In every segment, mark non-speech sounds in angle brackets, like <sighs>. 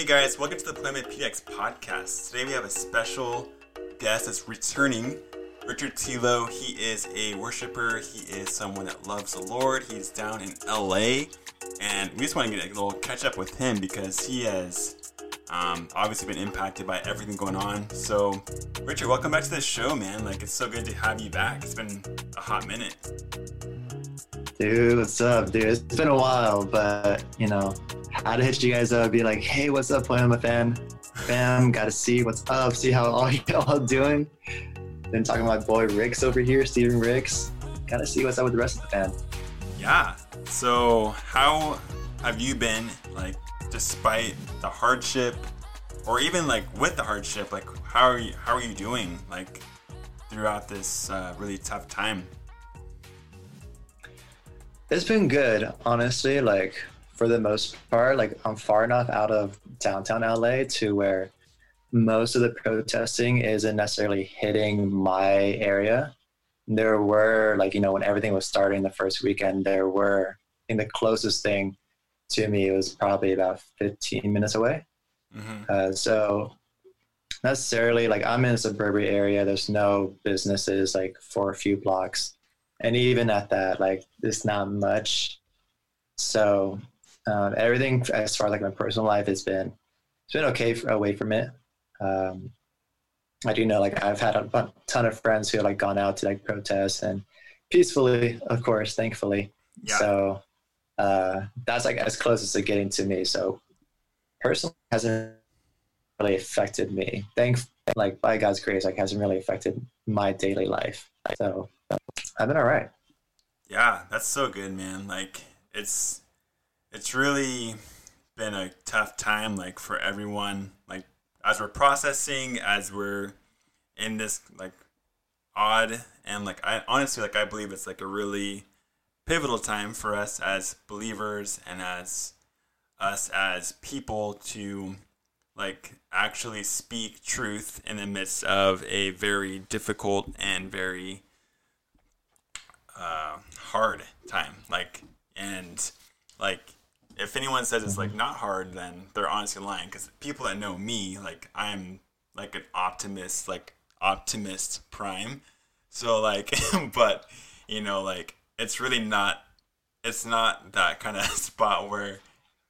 Hey guys, welcome to the Poiema PDX podcast. Today we have a special guest that's returning, Richard Tilo. He is a worshiper, he is someone that loves the Lord. He's down in LA, and we just want to get a little catch up with him because he has um, obviously been impacted by everything going on. So, Richard, welcome back to the show, man. Like, it's so good to have you back. It's been a hot minute. Dude, what's up, dude? It's been a while, but you know, I had to hit you guys up, be like, hey, what's up, I'm a fan. Fam, gotta see what's up, see how all <laughs> y'all doing. Then talking about my boy Ricks over here, Steven Ricks. Gotta see what's up with the rest of the fan. Yeah. So, how have you been, like, despite the hardship, or even like with the hardship? Like, how are you? How are you doing? Like, throughout this uh, really tough time. It's been good, honestly. Like for the most part, like I'm far enough out of downtown LA to where most of the protesting isn't necessarily hitting my area. There were like you know when everything was starting the first weekend, there were in the closest thing to me it was probably about 15 minutes away. Mm-hmm. Uh, so necessarily like I'm in a suburban area. There's no businesses like for a few blocks and even at that, like it's not much. So um, everything as far as like my personal life has been, it's been okay for, away from it. Um, I do know like I've had a ton of friends who have like gone out to like protest and peacefully, of course, thankfully. Yeah. So uh, that's like as close as to getting to me. So personally hasn't really affected me. Thank like by God's grace, like hasn't really affected my daily life. So I've been all right. Yeah, that's so good, man. Like it's it's really been a tough time like for everyone like as we're processing as we're in this like odd and like I honestly like I believe it's like a really pivotal time for us as believers and as us as people to like actually speak truth in the midst of a very difficult and very uh, hard time. Like, and like, if anyone says it's like not hard, then they're honestly lying. Because people that know me, like, I'm like an optimist, like optimist prime. So like, <laughs> but you know, like, it's really not. It's not that kind of <laughs> spot where,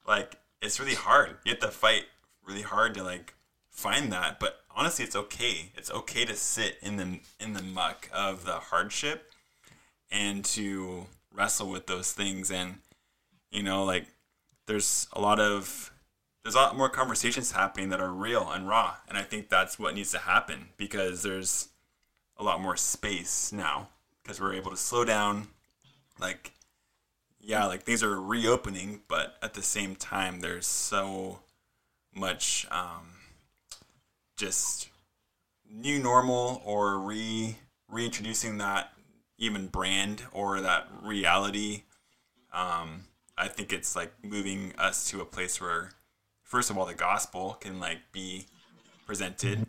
like, it's really hard. You have to fight really hard to like find that. But honestly, it's okay. It's okay to sit in the in the muck of the hardship and to wrestle with those things. And you know like there's a lot of there's a lot more conversations happening that are real and raw. And i think that's what needs to happen because there's a lot more space now because we're able to slow down. Like yeah like things are reopening but at the same time there's so much um, just new normal or re reintroducing that even brand or that reality. Um, I think it's like moving us to a place where, first of all, the gospel can like be presented,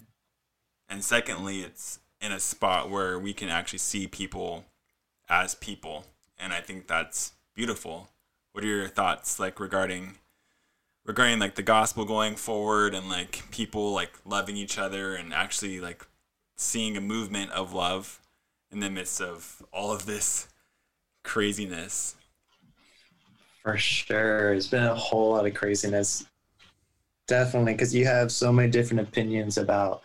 and secondly, it's in a spot where we can actually see people as people, and I think that's beautiful. What are your thoughts like regarding regarding like the gospel going forward and like people like loving each other and actually like seeing a movement of love in the midst of all of this craziness. For sure. It's been a whole lot of craziness. Definitely, because you have so many different opinions about,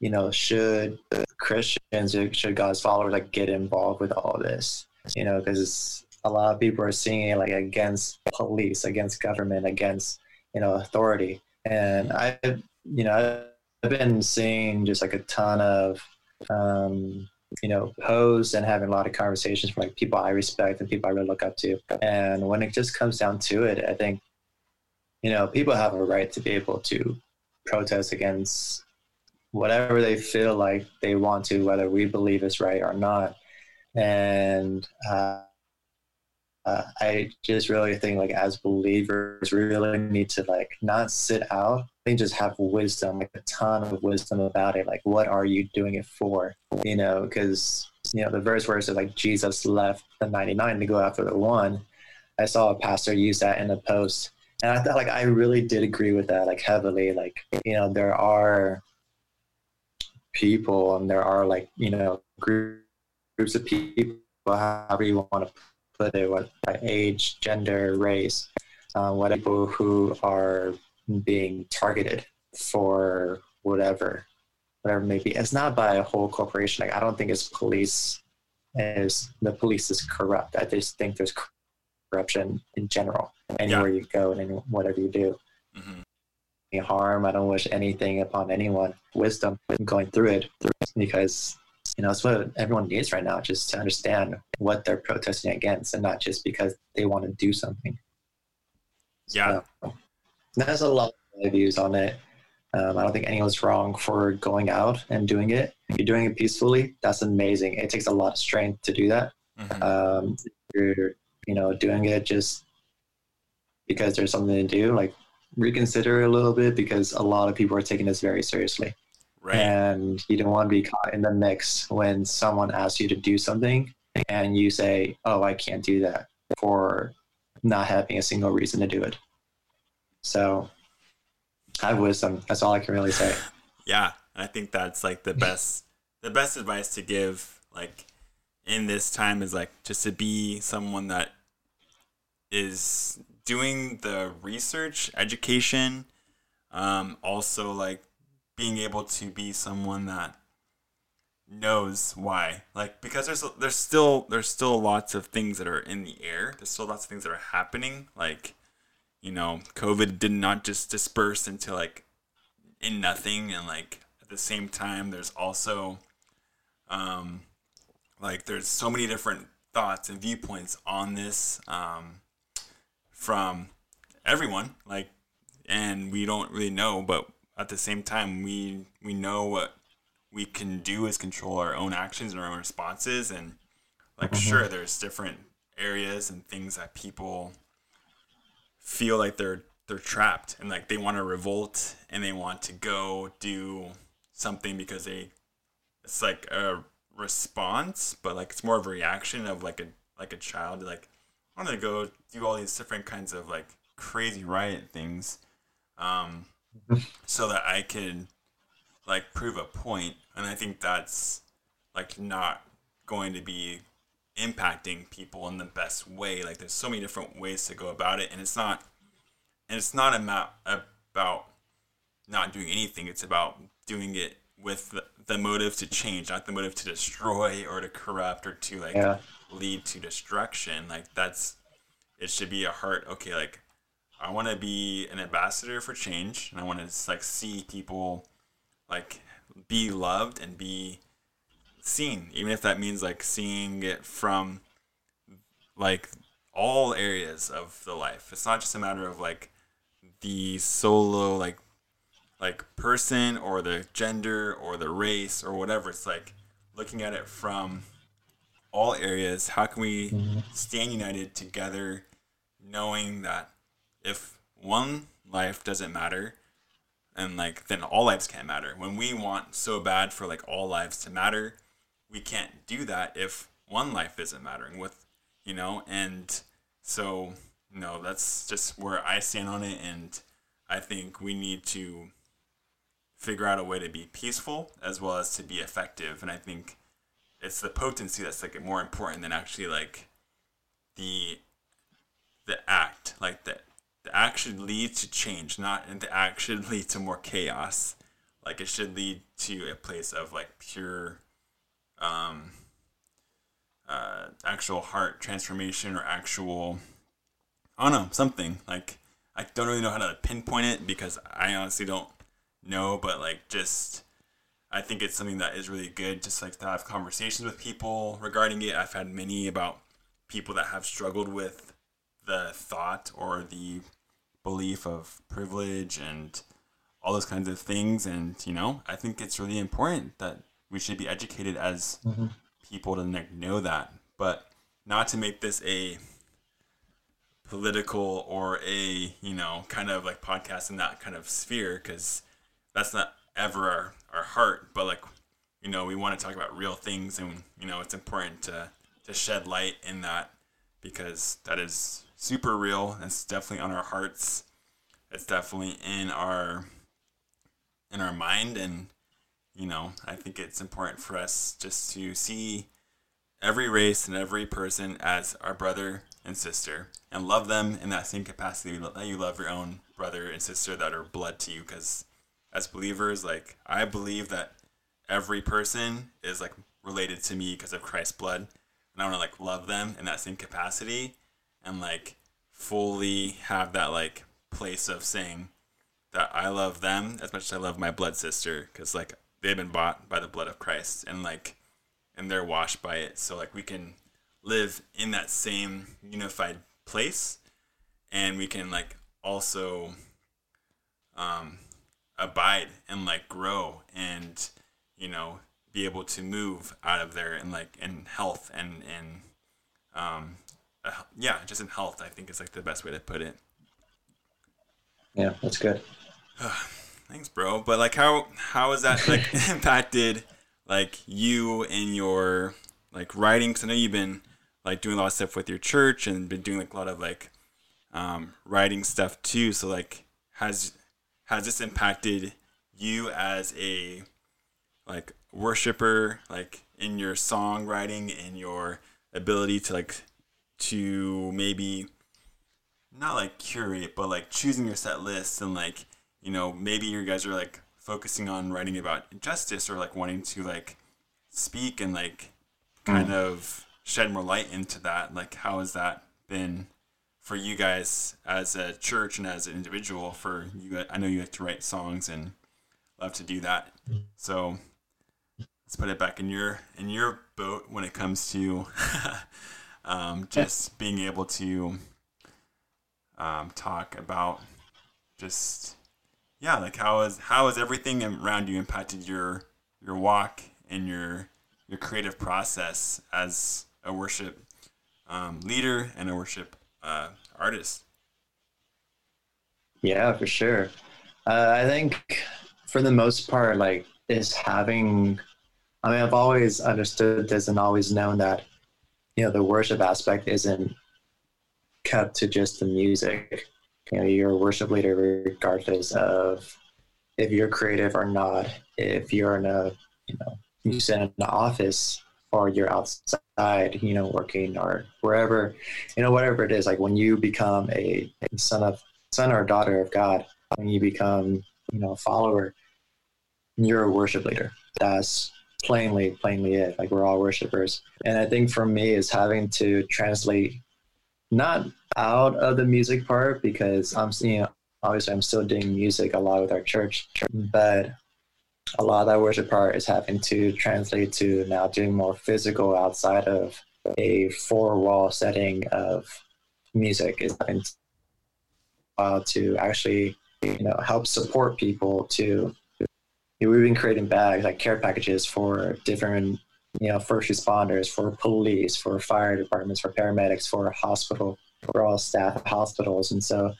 you know, should Christians, should God's followers like get involved with all this? You know, because a lot of people are seeing it like against police, against government, against, you know, authority. And I, you know, I've been seeing just like a ton of um, you know, posed and having a lot of conversations from like people I respect and people I really look up to. And when it just comes down to it, I think, you know, people have a right to be able to protest against whatever they feel like they want to, whether we believe is right or not. And uh, uh, I just really think like as believers, we really need to like not sit out. I think just have wisdom, like a ton of wisdom about it. Like, what are you doing it for? You know, because you know the verse where it says like Jesus left the ninety nine to go after the one. I saw a pastor use that in a post and I thought like I really did agree with that like heavily. Like you know there are people and there are like you know groups of people, however you want to put it, what by age, gender, race, uh, what people who are being targeted for whatever whatever it may be. It's not by a whole corporation. Like I don't think it's police is the police is corrupt. I just think there's corruption in general anywhere yeah. you go and in whatever you do. Mm-hmm. Any harm. I don't wish anything upon anyone. Wisdom going through it because you know it's what everyone needs right now, just to understand what they're protesting against, and not just because they want to do something. Yeah, so, there's a lot of views on it. Um, I don't think anyone's wrong for going out and doing it. If you're doing it peacefully, that's amazing. It takes a lot of strength to do that. Mm-hmm. Um, you're, you know, doing it just because there's something to do, like reconsider a little bit because a lot of people are taking this very seriously. Right. And you don't want to be caught in the mix when someone asks you to do something and you say, "Oh, I can't do that," for not having a single reason to do it. So have wisdom. That's all I can really say. <sighs> Yeah, I think that's like the best the best advice to give like in this time is like just to be someone that is doing the research, education, um, also like being able to be someone that knows why. Like because there's there's still there's still lots of things that are in the air. There's still lots of things that are happening. Like you know, COVID did not just disperse into like in nothing, and like at the same time, there's also, um, like there's so many different thoughts and viewpoints on this, um, from everyone, like, and we don't really know, but at the same time, we we know what we can do is control our own actions and our own responses, and like, mm-hmm. sure, there's different areas and things that people feel like they're they're trapped and like they want to revolt and they want to go do something because they it's like a response but like it's more of a reaction of like a like a child like i'm gonna go do all these different kinds of like crazy riot things um so that i can like prove a point and i think that's like not going to be impacting people in the best way. Like there's so many different ways to go about it, and it's not, and it's not about about not doing anything. It's about doing it with the, the motive to change, not the motive to destroy or to corrupt or to like yeah. lead to destruction. Like that's it should be a heart. Okay, like I want to be an ambassador for change, and I want to like see people like be loved and be seen, even if that means like seeing it from like all areas of the life. It's not just a matter of like the solo like like person or the gender or the race or whatever. It's like looking at it from all areas. How can we mm-hmm. stand united together, knowing that if one life doesn't matter, and like then all lives can't matter. When we want so bad for like all lives to matter, we can't do that if one life isn't mattering with you know and so no that's just where i stand on it and i think we need to figure out a way to be peaceful as well as to be effective and i think it's the potency that's like more important than actually like the the act like the should lead to change not and the act should <laughs> lead to more chaos like it should lead to a place of like pure um, uh, actual heart transformation or actual I don't know something like I don't really know how to pinpoint it because I honestly don't know, but like just I think it's something that is really good just like to have conversations with people regarding it. I've had many about people that have struggled with the thought or the belief of privilege and all those kinds of things. And you know i think it's really important that we should be educated as mm-hmm. people to know that, but not to make this a political or a you know kind of like podcast in that kind of sphere because that's not ever our, our heart. But like you know we want to talk about real things and you know it's important to to shed light in that because that is super real. It's definitely on our hearts. It's definitely in our in our mind. And you know i think it's important for us just to see every race and every person as our brother and sister and love them in that same capacity that you love your own brother and sister that are blood to you. Because as believers like i believe that every person is like related to me because of christ's blood. And i want to like love them in that same capacity and like fully have that like place of saying that I love them as much as I love my blood sister because like they've been bought by the blood of Christ and like and they're washed by it. So like we can live in that same unified place and we can like also um abide and like grow and you know be able to move out of there and like in health and and um uh, yeah just in health i think is like the best way to put it yeah, that's good. <sighs> Thanks, bro. But like, how how has that like <laughs> impacted like you in your like writing? Because I know you've been like doing a lot of stuff with your church and been doing like a lot of like um, writing stuff too. So like, has has this impacted you as a like worshiper, like in your songwriting and your ability to like to maybe not like curate, but like choosing your set lists and like, you know, maybe you guys are like focusing on writing about justice or like wanting to like speak and like kind mm. of shed more light into that. Like, how has that been for you guys as a church and as an individual? For you, I know you like to write songs and love to do that. So let's put it back in your in your boat when it comes to <laughs> um, just being able to um, talk about just yeah, like how has how has everything around you impacted your your walk and your your creative process as a worship um, leader and a worship uh, artist? Yeah, for sure. Uh, I think for the most part, like is having. I mean, I've always understood this and always known that you know the worship aspect isn't kept to just the music. You know, you're a worship leader regardless of if you're creative or not. If you're in a, you know, you sit in an office or you're outside, you know, working or wherever, you know, whatever it is. Like when you become a, a son of son or daughter of God, when you become, you know, a follower, you're a worship leader. That's plainly, plainly it. Like we're all worshipers. And I think for me is having to translate not out of the music part because I'm seeing obviously I'm still doing music a lot with our church, but a lot of that worship part is having to translate to now doing more physical outside of a four wall setting of music is having uh, to actually you know help support people to we've been creating bags like care packages for different you know, first responders, for police, for fire departments, for paramedics, for hospital, for all staff of hospitals. And so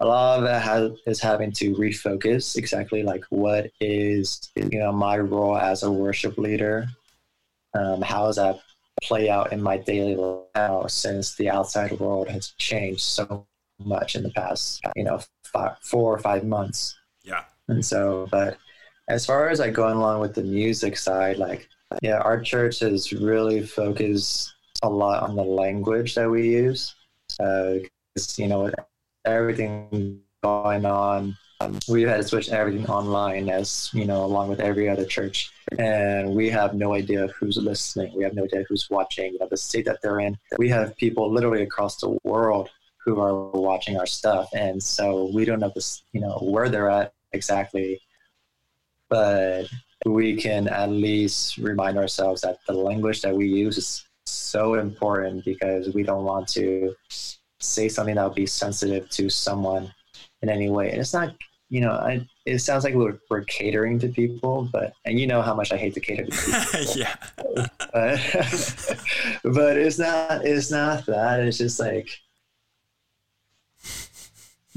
a lot of that has, is having to refocus exactly like what is, you know, my role as a worship leader. Um, how does that play out in my daily life since the outside world has changed so much in the past, you know, five, four or five months. Yeah. And so, but as far as like going along with the music side, like yeah, our church has really focused a lot on the language that we use. Uh, you know, everything going on, um, we had to switch everything online as you know, along with every other church, and we have no idea who's listening. We have no idea who's watching. You know, the state that they're in. We have people literally across the world who are watching our stuff, and so we don't know this, you know, where they're at exactly. But we can at least remind ourselves that the language that we use is so important because we don't want to say something that will be sensitive to someone in any way. And it's not, you know, I, it sounds like we're, we're catering to people, but, and you know how much I hate to cater to people. <laughs> yeah. but, <laughs> but it's not, it's not that. It's just like,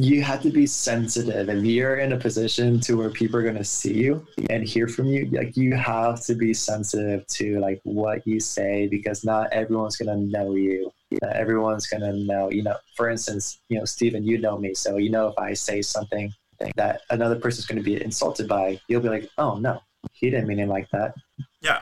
you have to be sensitive if you're in a position to where people are going to see you and hear from you like you have to be sensitive to like what you say because not everyone's going to know you that everyone's gonna know. You know, for instance, you know, Stephen, you know me, so you know if I say something that another person's gonna be insulted by, you'll be like, oh no, he didn't mean it like that. Yeah.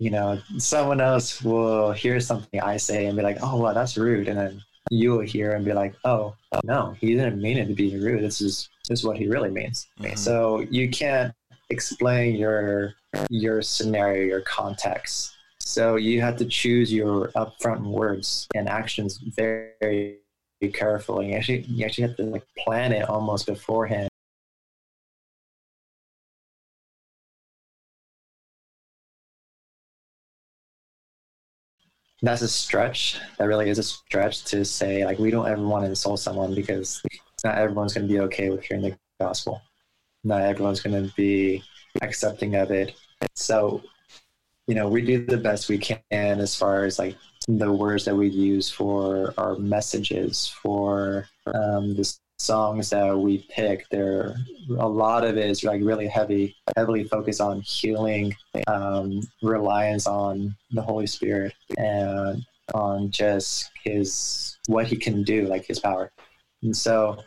You know, someone else will hear something I say and be like, oh wow, that's rude, and then you will hear and be like, oh no, he didn't mean it to be rude. This is this is what he really means. Mhm. So you can't explain your your scenario, your context. So you have to choose your upfront words and actions very, very carefully. You actually, you actually have to like plan it almost beforehand. That's a stretch. That really is a stretch to say like we don't ever want to insult someone because not everyone's going to be okay with hearing the gospel. Not everyone's going to be accepting of it. So, you know, we do the best we can as far as like the words that we use for our messages, for um, the songs that we pick. There, a lot of it is like really heavy, heavily focused on healing, um, reliance on the Holy Spirit, and on just His what He can do, like His power. And so,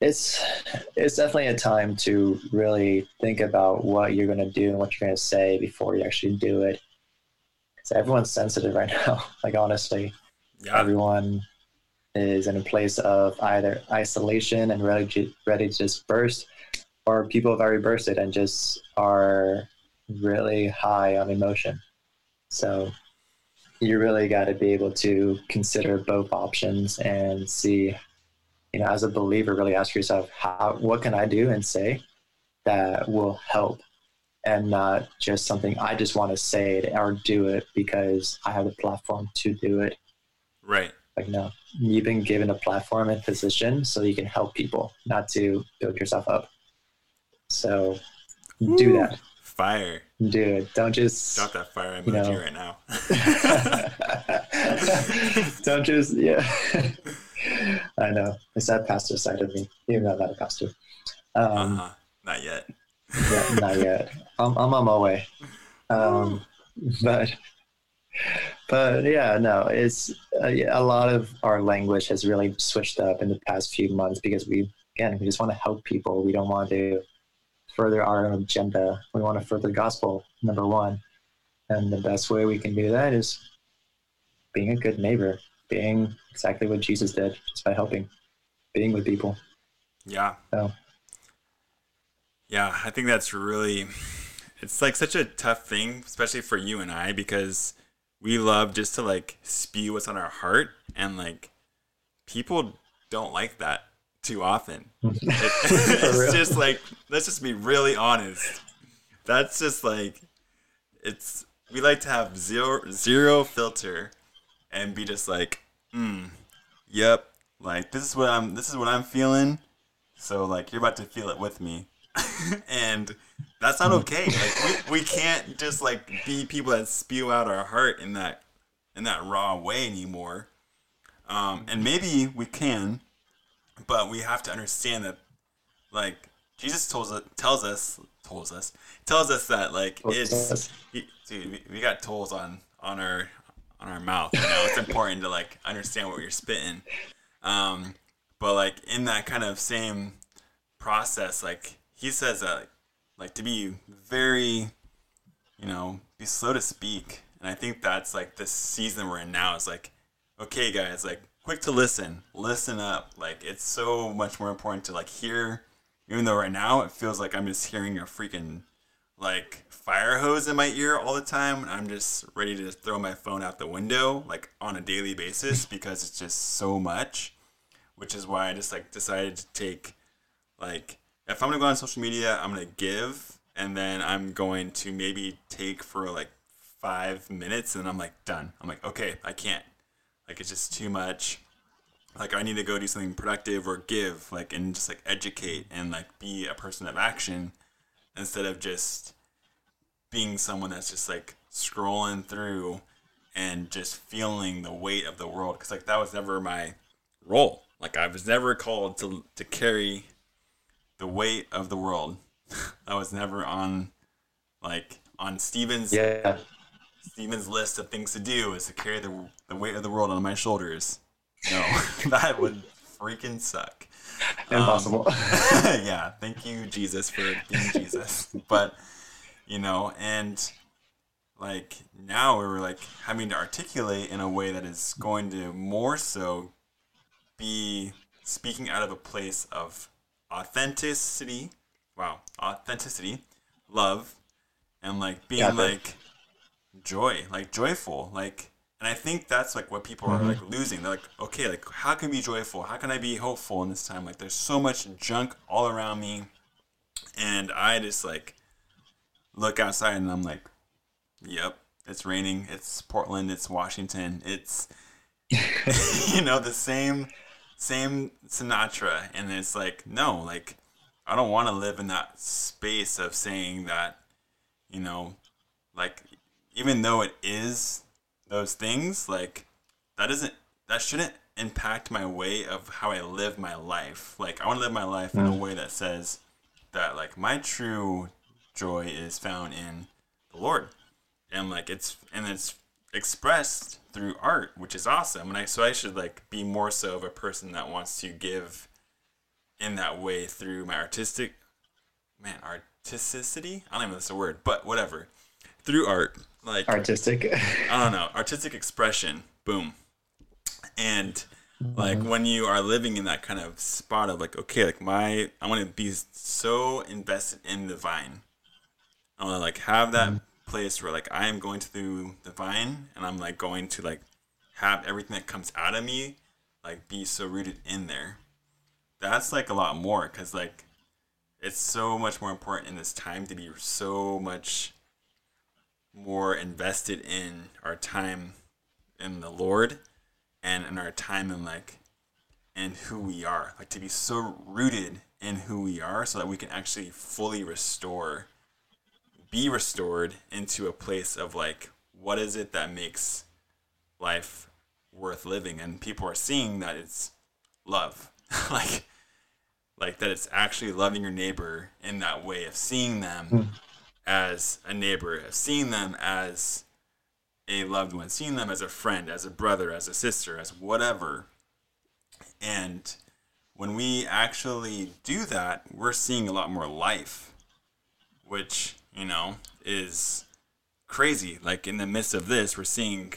it's it's definitely a time to really think about what you're going to do and what you're going to say before you actually do it. So everyone's sensitive right <laughs> now. Like honestly, Yeah. everyone is in a place of either isolation and ready to, ready to just burst, or people have already bursted and just are really high on emotion. So you really got to be able to consider both options and see you know, as a believer, really ask yourself, how, what can I do and say that will help and not just something I just want to say it or do it because I have the platform to do it. Right. Like, no, you've been given a platform and position so you can help people, not to build yourself up. So do that. Fire. Do it. Don't just Drop that fire emoji You know. right now. <laughs> don't just yeah. <laughs> I know. It's that pastor side of me, even though I'm not a pastor. Um, uh-huh. Not yet. yeah, not yet. <laughs> I'm, I'm on my way. Um, but but yeah, no, it's uh, a lot of our language has really switched up in the past few months because we again we just want to help people. We don't want to further our own agenda. We want to further the gospel. Number one, and the best way we can do that is being a good neighbor, being exactly what Jesus did, just by helping, being with people. Yeah. So Yeah, I think that's really it's like such a tough thing, especially for you and I, because we love just to like spew what's on our heart and like people don't like that too often. <laughs> It- <laughs> it's just like let's just be really honest. That's just like it's we like to have zero zero filter and be just like, mm, yep, like this is what I'm this is what I'm feeling. So like you're about to feel it with me. <laughs> and that's not okay. Like we, we can't just like be people that spew out our heart in that in that raw way anymore. Um, and maybe we can, but we have to understand that like Jesus tells us tells us tells us tells us that like it's he- dude we, we got tolls on on our on our mouth you know? It's <laughs> important to like understand what you're spitting. Um but like in that kind of same process like he says that like to be very you know be slow to speak. And i think that's like this season we're in now is like okay guys like quick to listen. Listen up. Like it's so much more important to like hear. Even though right now it feels like i'm just hearing a freaking like fire hose in my ear all the time and i'm just ready to throw my phone out the window like on a daily basis because it's just so much which is why i just like decided to take like if i'm gonna go on social media i'm gonna give and then i'm going to maybe take for like five minutes and i'm like done. I'm like okay i can't. Like it's just too much. Like i need to go do something productive or give like and just like educate and like be a person of action instead of just being someone that's just like scrolling through and just feeling the weight of the world. Because like that was never my role. Like i was never called to to carry the weight of the world <laughs> i was never on like on steven's yeah, Steven's list of things to do is to carry the, the weight of the world on my shoulders. No, <laughs> that would freaking suck. Impossible. Um, <laughs> yeah, thank you, Jesus, for being Jesus. But, you know, and like now we're like having to articulate in a way that is going to more so be speaking out of a place of authenticity. Wow, authenticity, love, and like being yeah, like joy, like joyful, like. And I think that's like what people mm-hmm. are like losing. They're like, okay, like how can I be joyful? How can I be hopeful in this time? Like there's so much junk all around me, and I just like look outside and I'm like, yep, it's raining. It's Portland. It's Washington. It's <laughs> you know the same same Sinatra, and it's like no, like I don't want to live in that space of saying that, you know, like even though it is those things, like that doesn't that shouldn't impact my way of how I live my life. Like I want to live my life in a mm. way that says that like my true joy is found in the Lord. And like it's and it's expressed through art, which is awesome. And I so I should like be more so of a person that wants to give in that way through my artistic man artisticity. I don't even know if that's a word, but whatever. Through art, like artistic. I don't know artistic expression. Boom. And like mm-hmm. when you are living in that kind of spot of like okay like my i want to be so invested in the vine i want to like have that mm-hmm place where like I am going through the vine and I'm like going to like have everything that comes out of me like be so rooted in there. That's like a lot more because like it's so much more important in this time to be so much more invested in our time in the Lord and in our time in like in who we are. Like to be so rooted in who we are so that we can actually fully restore be restored into a place of like what is it that makes life worth living? And people are seeing that it's love. <laughs> Like like that it's actually loving your neighbor in that way of seeing them mm. as a neighbor of seeing them as a loved one seeing them as a friend as a brother as a sister as whatever. And when we actually do that we're seeing a lot more life which you know, is crazy. Like in the midst of this, we're seeing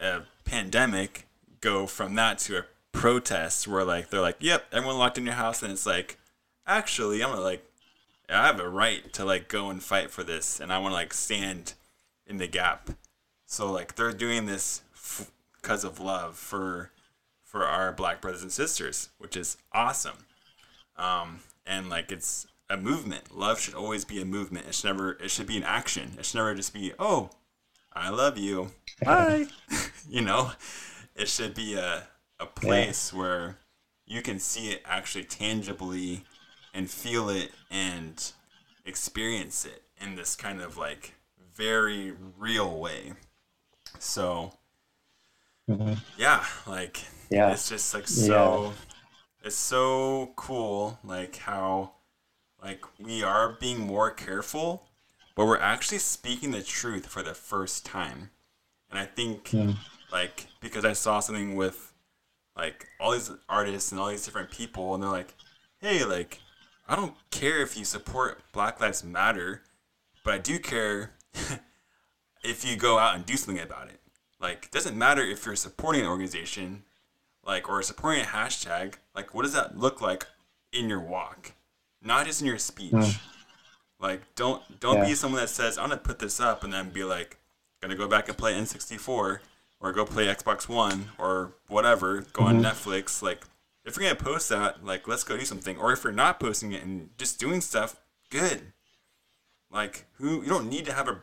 a pandemic go from that to a protest where like they're like, "Yep, everyone locked in your house," and it's like, actually, I'm gonna like, I have a right to like go and fight for this, and I want to like stand in the gap. So like they're doing this because f- of love for for our black brothers and sisters, which is awesome. Um, and like it's a movement. Love should always be a movement. It should never. It should be an action. It should never just be oh, I love you. Bye. <laughs> <laughs> you know, it should be a a place yeah. where you can see it actually tangibly and feel it and experience it in this kind of like very real way. So mm-hmm. yeah, like yeah, it's just like so. Yeah. It's so cool, like how we are being more careful, but we're actually speaking the truth for the first time. And I think yeah. like because I saw something with like all these artists and all these different people and they're like, "Hey, like I don't care if you support Black Lives Matter, but I do care <laughs> if you go out and do something about it. Like, it doesn't matter if you're supporting an organization, like, or supporting a hashtag. Like, what does that look like in your walk? Not just in your speech. Mm. Like don't don't yeah. be someone that says I'm gonna put this up and then be like gonna go back and play N64 or go play Xbox One or whatever. Go mm-hmm. on Netflix. Like if you're gonna post that, like let's go do something. Or if you're not posting it and just doing stuff, good. Like who you don't need to have a,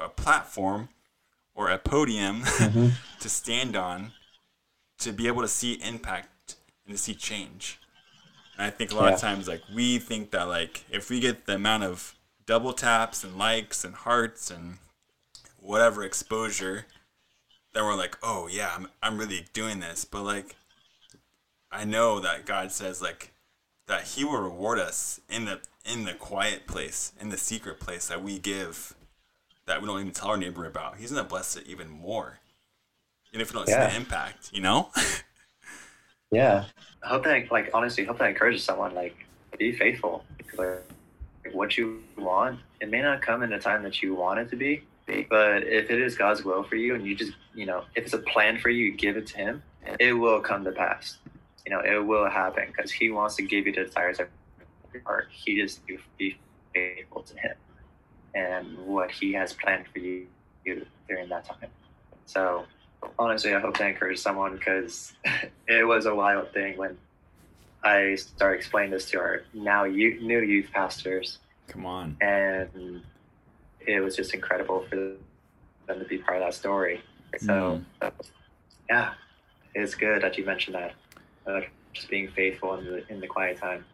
a platform or a podium <laughs> mm-hmm. to stand on to be able to see impact and to see change. And I think a lot yeah. of times, like we think that like if we get the amount of double taps and likes and hearts and whatever exposure, then we're like, oh yeah, I'm I'm really doing this. But like, I know that God says like that He will reward us in the in the quiet place, in the secret place that we give that we don't even tell our neighbor about. He's gonna bless it even more. And if we don't Yeah. see the impact, you know? <laughs> Yeah. I hope that, like, honestly, hope that encourages someone, like, be faithful. Like, what you want, it may not come in the time that you want it to be, but if it is God's will for you and you just, you know, if it's a plan for you, give it to Him, it will come to pass. You know, it will happen because He wants to give you the desires of your heart. He just you be faithful to Him and what He has planned for you during that time. So, honestly, I hope to encourage someone because <laughs> it was a wild thing when I started explaining this to our now you, new youth pastors, Come on. and it was just incredible for them to be part of that story. So, yeah, it's good that you mentioned that. Uh, just being faithful in the in the quiet time.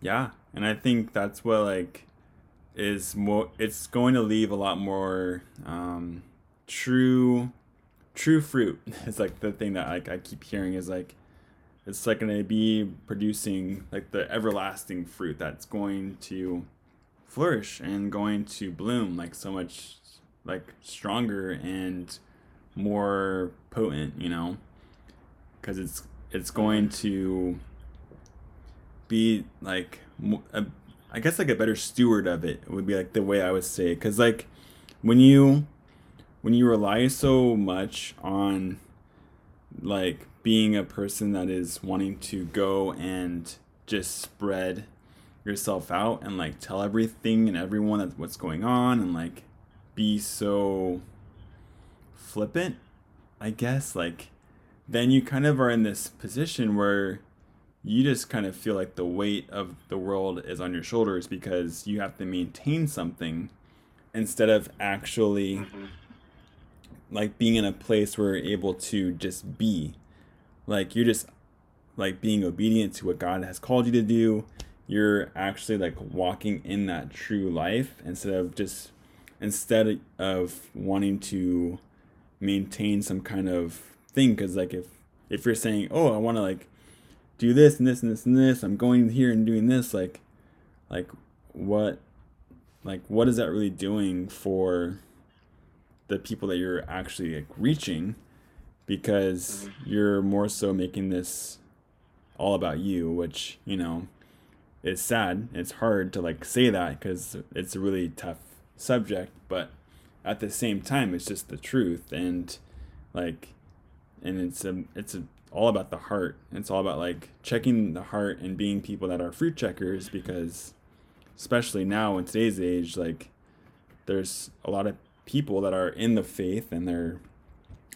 Yeah, and I think that's what like is more. It's going to leave a lot more um, true, true fruit. <laughs> is like the thing that like I keep hearing is like it's like going to be producing like the everlasting fruit that's going to flourish and going to bloom like so much like stronger and more potent. You know, because it's it's going mm-hmm. to be like a, I guess like a better steward of it would be like the way I would say because like when you when you rely so much on like being a person that is wanting to go and just spread yourself out and like tell everything and everyone that's what's going on and like be so flippant I guess like then you kind of are in this position where you just kind of feel like the weight of the world is on your shoulders because you have to maintain something instead of actually mm-hmm. Like being in a place where you're able to just be. Like you're just like being obedient to what God has called you to do. You're actually like walking in that true life instead of just instead of wanting to maintain some kind of thing. Because like if if you're saying oh i want to like do this and this and this and this i'm going here and doing this like like what like what is that really doing for the people that you're actually like reaching because mm-hmm. you're more so making this all about you which you know is sad. It's hard to like say that because it's a really tough subject but at the same time it's just the truth and like and it's a it's a, all about the heart. It's all about like checking the heart and being people that are fruit checkers because especially now in today's age like there's a lot of people that are in the faith and they're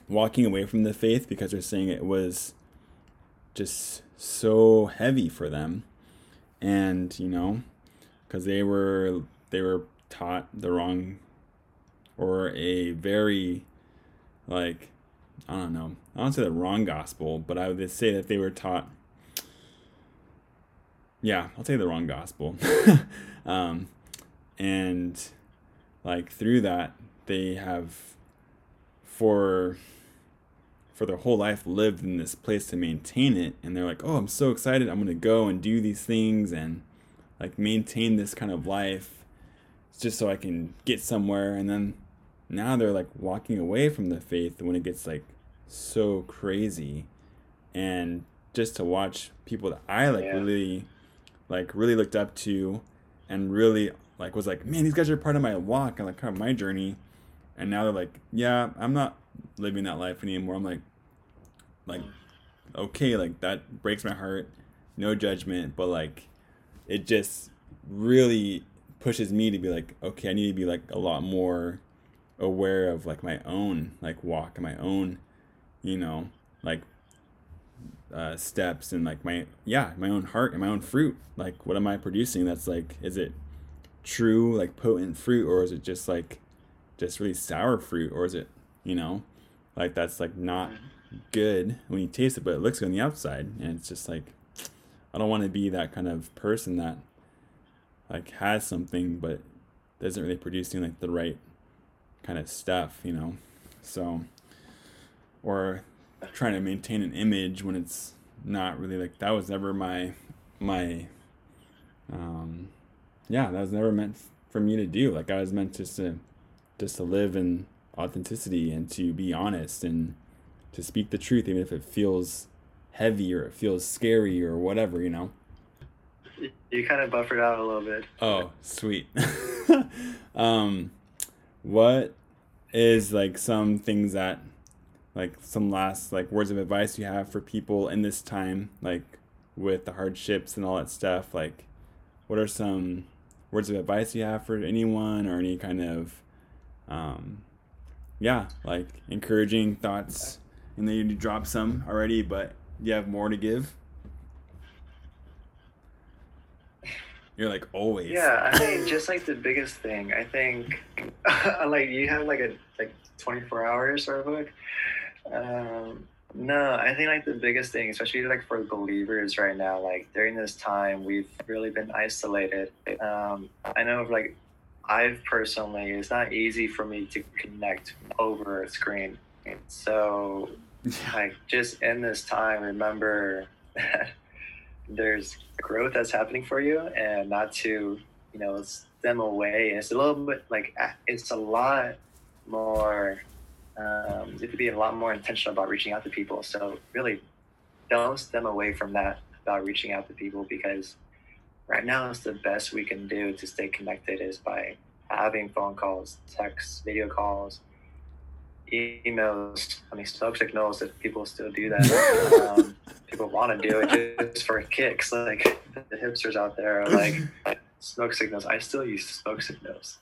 walking away from the faith because they're saying it was just so heavy for them and you know because they were they were taught the wrong or a very like I don't know. I don't say the wrong gospel, but I would say that they were taught. Yeah, I'll say the wrong gospel, <laughs> um, and like through that they have for for their whole life lived in this place to maintain it, and they're like, oh, I'm so excited, I'm gonna go and do these things and like maintain this kind of life, just so I can get somewhere, and then now they're like walking away from the faith when it gets like so crazy. And just to watch people that i like Yeah. really like really looked up to and really like was like man these guys are part of my walk and like part of my journey and now they're like yeah i'm not living that life anymore. I'm like like okay like that breaks my heart. No judgment but like it just really pushes me to be like okay i need to be like a lot more aware of like my own like walk and my own you know like uh, steps and like my yeah my own heart and my own fruit. Like what am i producing that's like is it true like potent fruit or is it just like just really sour fruit or is it you know like that's like not good when you taste it but it looks good on the outside and it's just like i don't want to be that kind of person that like has something but isn't really producing like the right kind of stuff, you know. So or trying to maintain an image when it's not really like that was never my my um yeah, that was never meant for me to do. Like I was meant just to just to live in authenticity and to be honest and to speak the truth, even if it feels heavy or it feels scary or whatever, you know. You kind of buffered out a little bit. Oh, sweet. <laughs> um, what is like some things that, like some last like words of advice you have for people in this time, like with the hardships and all that stuff? Like, what are some words of advice you have for anyone or any kind of, um, yeah, like encouraging thoughts? And then you dropped some already, but you have more to give. You're like always. Yeah, I mean, just like the biggest thing, I think, <laughs> like you have like a like 24 hours sort of book. Um, no, I think like the biggest thing, especially like for believers right now, like during this time, we've really been isolated. Um, I know like I've personally, it's not easy for me to connect over a screen. So, like, just in this time, remember <laughs> there's growth that's happening for you and not to you know stem away. It's a little bit like it's a lot more um, you have to be a lot more intentional about reaching out to people. So really don't stem away from that about reaching out to people because right now it's the best we can do to stay connected is by having phone calls texts video calls emails. I mean, smoke signals that people still do that. um, <laughs> people want to do it just for kicks. Like the hipsters out there are like smoke signals. I still use smoke signals.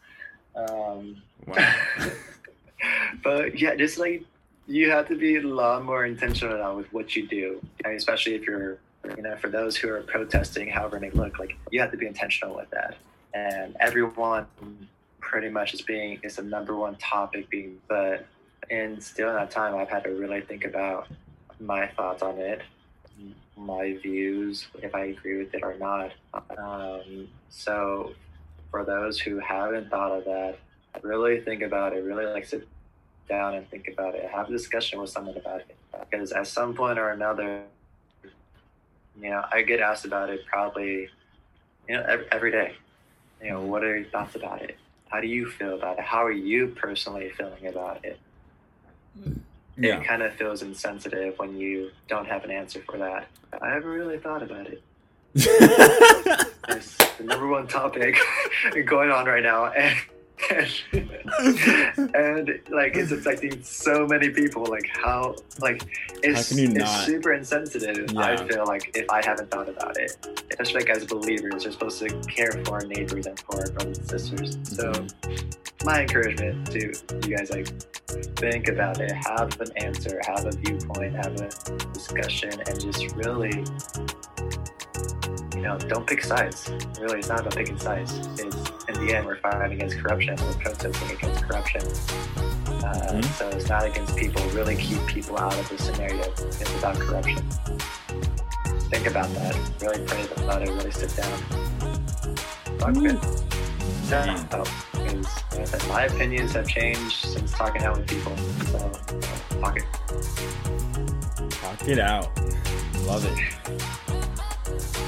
Um, wow. <laughs> but yeah, just like you have to be a lot more intentional with what you do, I mean, especially if you're, you know, for those who are protesting, however may look, like you have to be intentional with that. And everyone pretty much is being is the number one topic being, but in still in that time i've had to really think about my thoughts on it my views if i agree with it or not um, so for those who haven't thought of that really think about it really like sit down and think about it have a discussion with someone about it because at some point or another you know i get asked about it probably you know every, every day you know what are your thoughts about it how do you feel about it how are you personally feeling about it mm-hmm. yeah. it kind of feels insensitive when you don't have an answer for that. I haven't really thought about it. <laughs> it's the number one topic <laughs> going on right now, and and, <laughs> and like it's affecting so many people. Like how like it's, it's super insensitive. Yeah. I feel like if I haven't thought about it, especially like as believers, we're supposed to care for our neighbors and for our brothers and sisters. So mm-hmm. my encouragement to you guys like think about it, have an answer, have a viewpoint, have a discussion, and just really you know, don't pick sides. Really, it's not about picking sides. It's, the end, we're fighting against corruption. We're protesting against corruption. Uh, mm-hmm. So it's not against people. Really keep people out of the scenario. It's about corruption. Think about that. Really pray about it. Really sit down. Talk good. Yeah, because my opinions have changed since talking out with people. So talk it. Talk it out. Love it.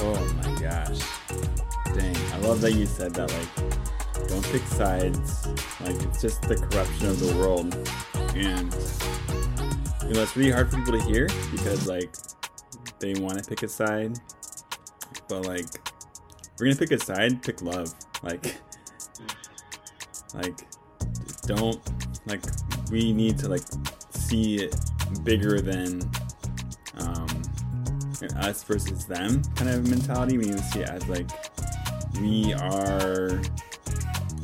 Oh my gosh. Dang. I love that you said that. Like, don't pick sides. Like, it's just the corruption of the world. And, you know, it's really hard for people to hear because, like, they want to pick a side. But, like, we're to pick a side, pick love. Like, <laughs> like, don't, like, we need to, like, see it bigger than, um, us versus them kind of mentality. We need to see it as like we are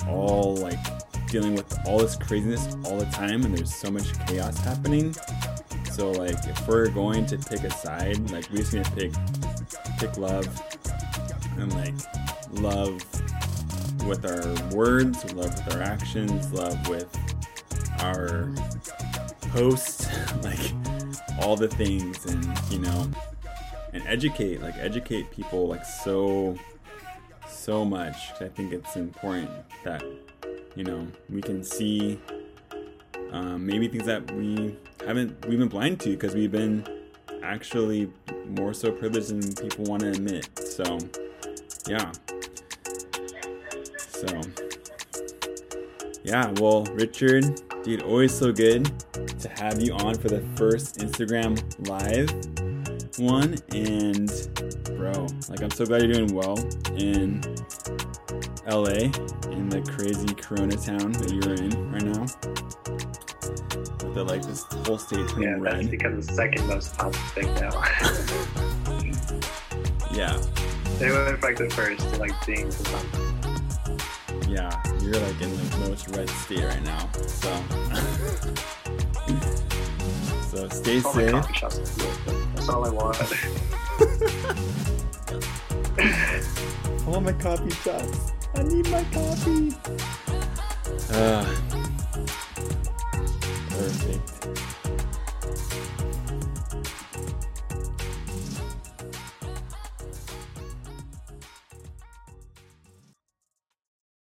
all like dealing with all this craziness all the time, and there's so much chaos happening. So like, if we're going to pick a side, like we just need to pick pick love and like love with our words, love with our actions, love with our posts, <laughs> like all the things, and you know, and educate like educate people like so so much i think it's important that you know we can see um, maybe things that we haven't we've been blind to because we've been actually more so privileged than people want to admit. So yeah. So yeah, well, Richard, dude, always so good to have you on for the first Instagram live one. And bro, like I'm so glad you're doing well in LA in the crazy Corona town that you're in right now. With the like this whole state turning Yeah, that's red. become the second most popular thing now. <laughs> Yeah, they went like the first to like being month. yeah, you're like in the most red state right now. So, <laughs> so stay safe. Coffee shops. are good. That's all I want. <laughs> I want my coffee shots. I need my coffee. Ah. perfect.